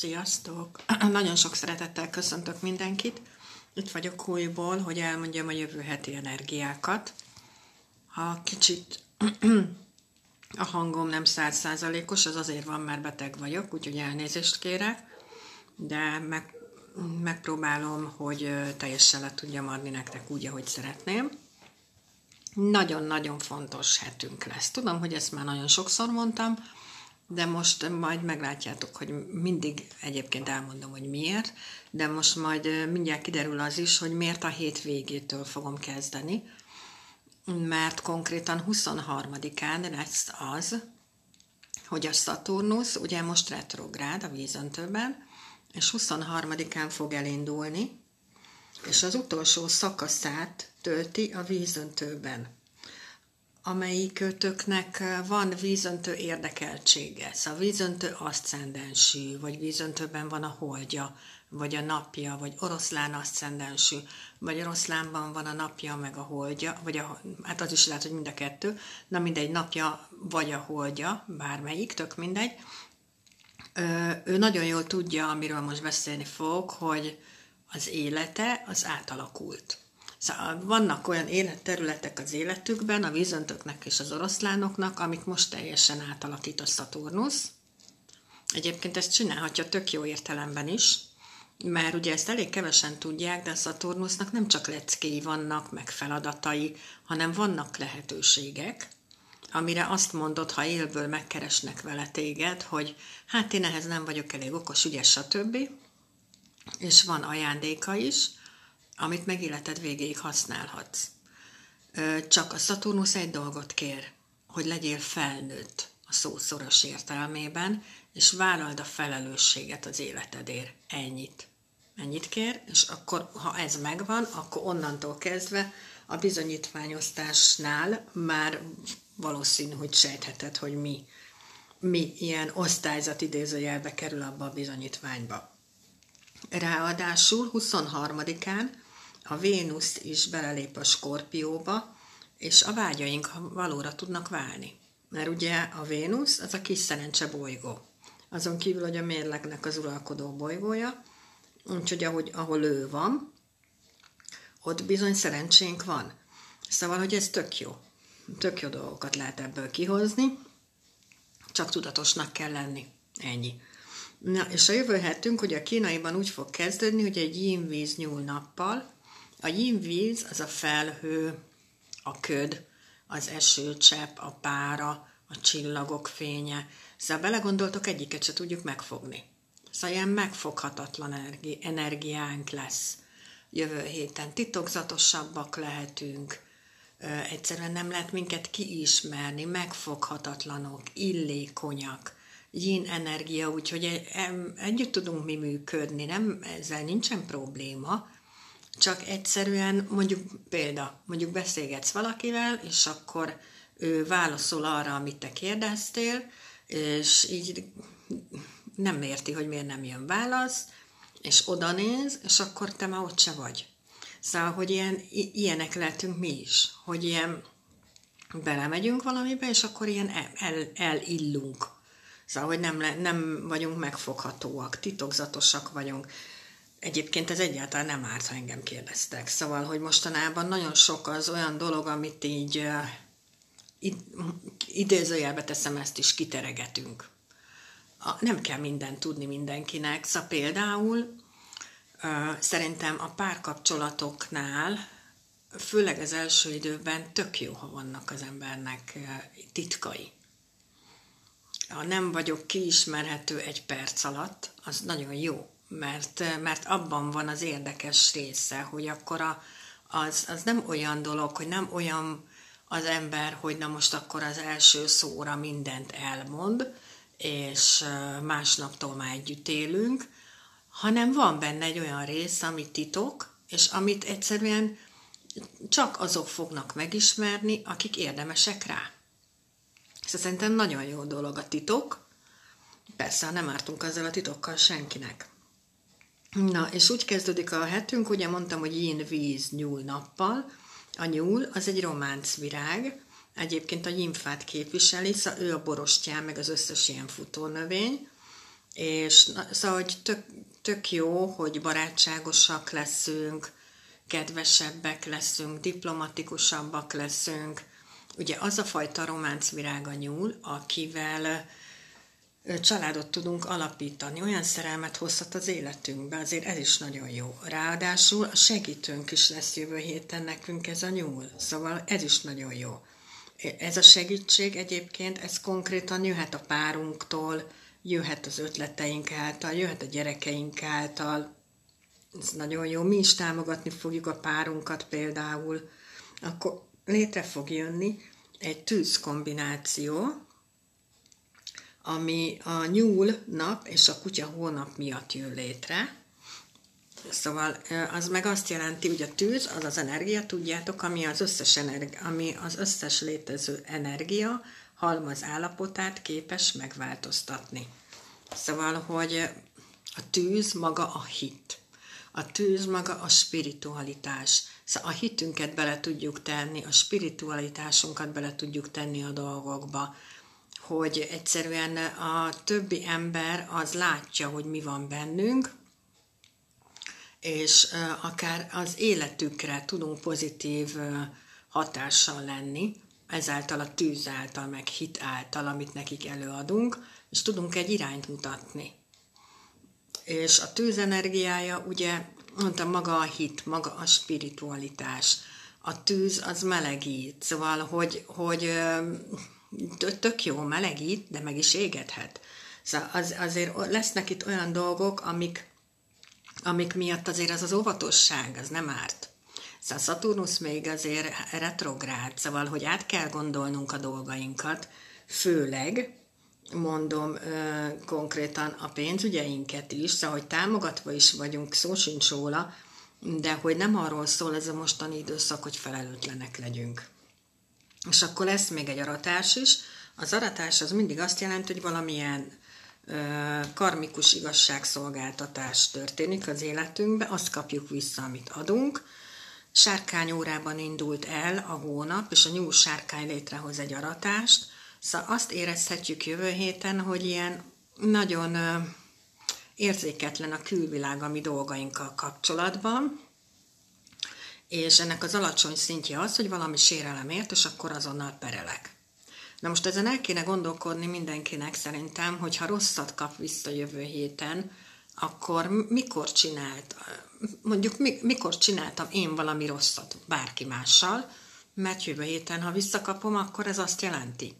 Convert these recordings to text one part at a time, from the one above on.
Sziasztok! Nagyon sok szeretettel köszöntök mindenkit. Itt vagyok újból, hogy elmondjam a jövő heti energiákat. Ha kicsit a hangom nem százszázalékos, az azért van, mert beteg vagyok, úgyhogy elnézést kérek, de meg, megpróbálom, hogy teljesen le tudjam adni nektek úgy, ahogy szeretném. Nagyon-nagyon fontos hetünk lesz. Tudom, hogy ezt már nagyon sokszor mondtam, de most majd meglátjátok, hogy mindig egyébként elmondom, hogy miért, de most majd mindjárt kiderül az is, hogy miért a hét végétől fogom kezdeni, mert konkrétan 23-án lesz az, hogy a Saturnus ugye most retrográd a vízöntőben, és 23-án fog elindulni, és az utolsó szakaszát tölti a vízöntőben amelyikőtöknek van vízöntő érdekeltsége. Szóval vízöntő aszcendensű, vagy vízöntőben van a holdja, vagy a napja, vagy oroszlán aszcendensű, vagy oroszlánban van a napja, meg a holdja, vagy a, hát az is lehet, hogy mind a kettő, na mindegy, napja, vagy a holdja, bármelyik, tök mindegy. Ő nagyon jól tudja, amiről most beszélni fog, hogy az élete az átalakult Szóval vannak olyan életterületek az életükben, a vízöntöknek és az oroszlánoknak, amit most teljesen átalakít a Szaturnusz. Egyébként ezt csinálhatja tök jó értelemben is, mert ugye ezt elég kevesen tudják, de a Szaturnusznak nem csak leckéi vannak, meg feladatai, hanem vannak lehetőségek, amire azt mondod, ha élből megkeresnek vele téged, hogy hát én ehhez nem vagyok elég okos, ügyes, stb. És van ajándéka is, amit meg életed végéig használhatsz. Csak a Szaturnusz egy dolgot kér, hogy legyél felnőtt a szó szoros értelmében, és vállald a felelősséget az életedért. Ennyit. Ennyit kér, és akkor, ha ez megvan, akkor onnantól kezdve a bizonyítványosztásnál már valószínű, hogy sejtheted, hogy mi, mi ilyen osztályzat idézőjelbe kerül abba a bizonyítványba. Ráadásul 23-án a Vénusz is belelép a skorpióba, és a vágyaink valóra tudnak válni. Mert ugye a Vénusz az a kis szerencse bolygó. Azon kívül, hogy a mérlegnek az uralkodó bolygója, úgyhogy ahogy, ahol ő van, ott bizony szerencsénk van. Szóval, hogy ez tök jó. Tök jó dolgokat lehet ebből kihozni, csak tudatosnak kell lenni. Ennyi. Na, és a jövő hetünk, hogy a kínaiban úgy fog kezdődni, hogy egy yin-víz nyúl nappal, a víz az a felhő, a köd, az esőcsepp, a pára, a csillagok fénye. Szóval belegondoltok, egyiket se tudjuk megfogni. Szóval ilyen megfoghatatlan energiánk lesz jövő héten. Titokzatosabbak lehetünk, egyszerűen nem lehet minket kiismerni, megfoghatatlanok, illékonyak, yin energia, úgyhogy e, együtt tudunk mi működni, nem, ezzel nincsen probléma, csak egyszerűen mondjuk példa, mondjuk beszélgetsz valakivel, és akkor ő válaszol arra, amit te kérdeztél, és így nem érti, hogy miért nem jön válasz, és oda néz, és akkor te már ott se vagy. Szóval, hogy ilyen, ilyenek lehetünk mi is, hogy ilyen belemegyünk valamibe, és akkor ilyen el, el, elillunk. Szóval, hogy nem, le, nem vagyunk megfoghatóak, titokzatosak vagyunk. Egyébként ez egyáltalán nem árt, ha engem kérdeztek. Szóval, hogy mostanában nagyon sok az olyan dolog, amit így id, idézőjelbe teszem, ezt is kiteregetünk. A, nem kell mindent tudni mindenkinek. Szóval például szerintem a párkapcsolatoknál, főleg az első időben tök jó, ha vannak az embernek titkai. Ha nem vagyok kiismerhető egy perc alatt, az nagyon jó mert, mert abban van az érdekes része, hogy akkor a, az, az nem olyan dolog, hogy nem olyan az ember, hogy na most akkor az első szóra mindent elmond, és másnaptól már együtt élünk, hanem van benne egy olyan rész, ami titok, és amit egyszerűen csak azok fognak megismerni, akik érdemesek rá. Szóval szerintem nagyon jó dolog a titok. Persze, nem ártunk ezzel a titokkal senkinek. Na, és úgy kezdődik a hetünk, ugye mondtam, hogy yin víz nyúl nappal. A nyúl az egy románc virág, egyébként a nyimfát képviseli, szóval ő a borostyán, meg az összes ilyen futónövény, És szóval, hogy tök, tök jó, hogy barátságosak leszünk, kedvesebbek leszünk, diplomatikusabbak leszünk. Ugye az a fajta románc virága nyúl, akivel családot tudunk alapítani, olyan szerelmet hozhat az életünkbe, azért ez is nagyon jó. Ráadásul a segítőnk is lesz jövő héten nekünk ez a nyúl, szóval ez is nagyon jó. Ez a segítség egyébként, ez konkrétan jöhet a párunktól, jöhet az ötleteink által, jöhet a gyerekeink által, ez nagyon jó. Mi is támogatni fogjuk a párunkat például, akkor létre fog jönni egy tűz kombináció, ami a nyúl nap és a kutya hónap miatt jön létre. Szóval az meg azt jelenti, hogy a tűz az az energia, tudjátok, ami az összes, energi- ami az összes létező energia halmaz állapotát képes megváltoztatni. Szóval, hogy a tűz maga a hit. A tűz maga a spiritualitás. Szóval a hitünket bele tudjuk tenni, a spiritualitásunkat bele tudjuk tenni a dolgokba hogy egyszerűen a többi ember az látja, hogy mi van bennünk, és akár az életükre tudunk pozitív hatással lenni, ezáltal a tűz által, meg hit által, amit nekik előadunk, és tudunk egy irányt mutatni. És a tűz energiája, ugye, mondtam, maga a hit, maga a spiritualitás. A tűz az melegít, szóval, hogy, hogy tök jó, melegít, de meg is égethet. Szóval az, azért lesznek itt olyan dolgok, amik, amik miatt azért az az óvatosság, az nem árt. Szóval Saturnus még azért retrográd, szóval, hogy át kell gondolnunk a dolgainkat, főleg, mondom ö, konkrétan a pénzügyeinket is, szóval, hogy támogatva is vagyunk, szó sincs róla, de hogy nem arról szól ez a mostani időszak, hogy felelőtlenek legyünk. És akkor lesz még egy aratás is. Az aratás az mindig azt jelenti, hogy valamilyen ö, karmikus igazságszolgáltatás történik az életünkbe, azt kapjuk vissza, amit adunk. Sárkány órában indult el a hónap, és a nyúl sárkány létrehoz egy aratást. Szóval azt érezhetjük jövő héten, hogy ilyen nagyon érzéketlen a külvilág a mi dolgainkkal kapcsolatban, és ennek az alacsony szintje az, hogy valami sérelem ért, és akkor azonnal perelek. Na most ezen el kéne gondolkodni mindenkinek szerintem, hogy ha rosszat kap vissza jövő héten, akkor mikor csinált, mondjuk mikor csináltam én valami rosszat bárki mással, mert jövő héten, ha visszakapom, akkor ez azt jelenti.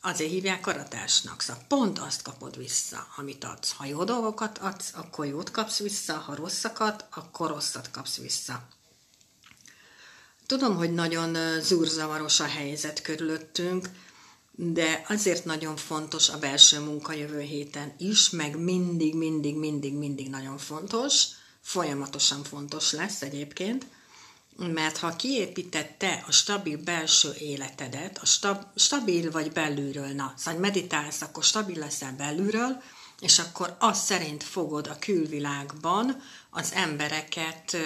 Azért hívják aratásnak, szóval pont azt kapod vissza, amit adsz. Ha jó dolgokat adsz, akkor jót kapsz vissza, ha rosszakat, akkor rosszat kapsz vissza. Tudom, hogy nagyon zúrzavaros a helyzet körülöttünk, de azért nagyon fontos a belső munka jövő héten is, meg mindig, mindig, mindig, mindig nagyon fontos, folyamatosan fontos lesz egyébként, mert ha kiépítette a stabil belső életedet, a stab, stabil vagy belülről, na, szóval meditálsz, akkor stabil leszel belülről, és akkor azt szerint fogod a külvilágban az embereket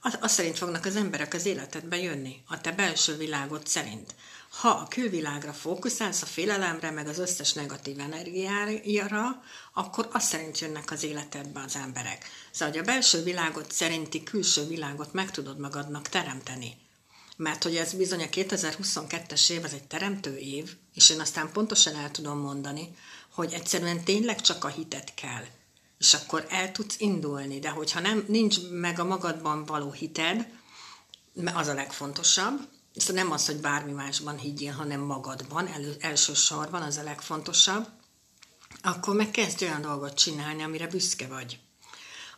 az, az szerint fognak az emberek az életedbe jönni, a te belső világod szerint. Ha a külvilágra fókuszálsz, a félelemre, meg az összes negatív energiára, akkor azt szerint jönnek az életedbe az emberek. Szóval, hogy a belső világot szerinti külső világot meg tudod magadnak teremteni. Mert hogy ez bizony a 2022-es év, az egy teremtő év, és én aztán pontosan el tudom mondani, hogy egyszerűen tényleg csak a hitet kell és akkor el tudsz indulni, de hogyha nem, nincs meg a magadban való hited, az a legfontosabb, ez nem az, hogy bármi másban higgyél, hanem magadban, elő, elsősorban az a legfontosabb, akkor meg kezdj olyan dolgot csinálni, amire büszke vagy.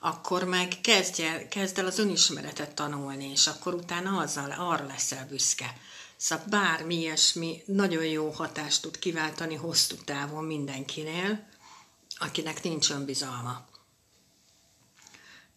Akkor meg kezdj el, kezd el az önismeretet tanulni, és akkor utána azzal, arra leszel büszke. Szóval bármi ilyesmi nagyon jó hatást tud kiváltani hosszú távon mindenkinél, akinek nincs önbizalma.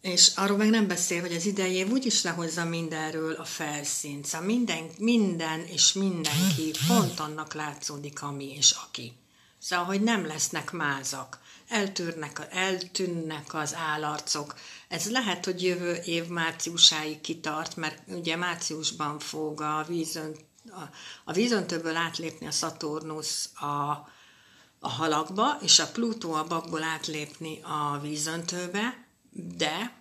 És arról meg nem beszél, hogy az idei év úgyis lehozza mindenről a felszínt. Szóval minden, minden és mindenki pont annak látszódik, ami és aki. Szóval, hogy nem lesznek mázak, eltűrnek, eltűnnek az állarcok. Ez lehet, hogy jövő év márciusáig kitart, mert ugye márciusban fog a vízön, a, a vízöntöből átlépni a Szaturnusz a a halakba, és a Plutó a bakból átlépni a vízöntőbe, de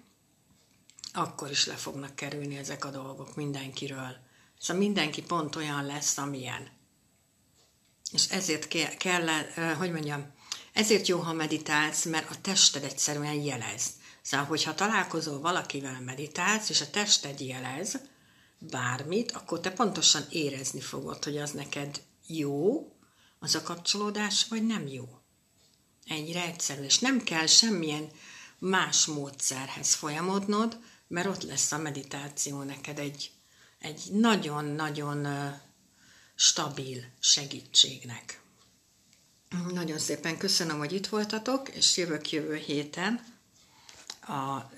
akkor is le fognak kerülni ezek a dolgok mindenkiről. Szóval mindenki pont olyan lesz, amilyen. És ezért kell, kell hogy mondjam, ezért jó, ha meditálsz, mert a tested egyszerűen jelez. Szóval, hogyha találkozol valakivel meditálsz, és a tested jelez bármit, akkor te pontosan érezni fogod, hogy az neked jó, az a kapcsolódás, vagy nem jó. Ennyire egyszerű, és nem kell semmilyen más módszerhez folyamodnod, mert ott lesz a meditáció neked egy, egy nagyon-nagyon stabil segítségnek. Nagyon szépen köszönöm, hogy itt voltatok, és jövök jövő héten a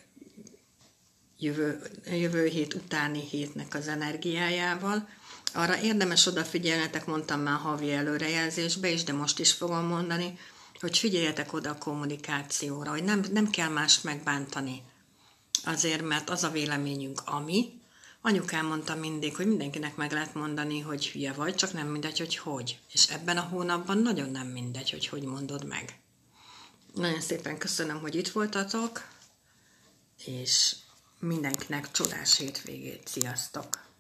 jövő, jövő hét utáni hétnek az energiájával. Arra érdemes odafigyelnetek, mondtam már havi előrejelzésbe is, de most is fogom mondani, hogy figyeljetek oda a kommunikációra, hogy nem, nem kell mást megbántani. Azért, mert az a véleményünk, ami, anyukám mondta mindig, hogy mindenkinek meg lehet mondani, hogy hülye vagy, csak nem mindegy, hogy hogy. És ebben a hónapban nagyon nem mindegy, hogy hogy mondod meg. Nagyon szépen köszönöm, hogy itt voltatok, és mindenkinek csodás hétvégét. Sziasztok!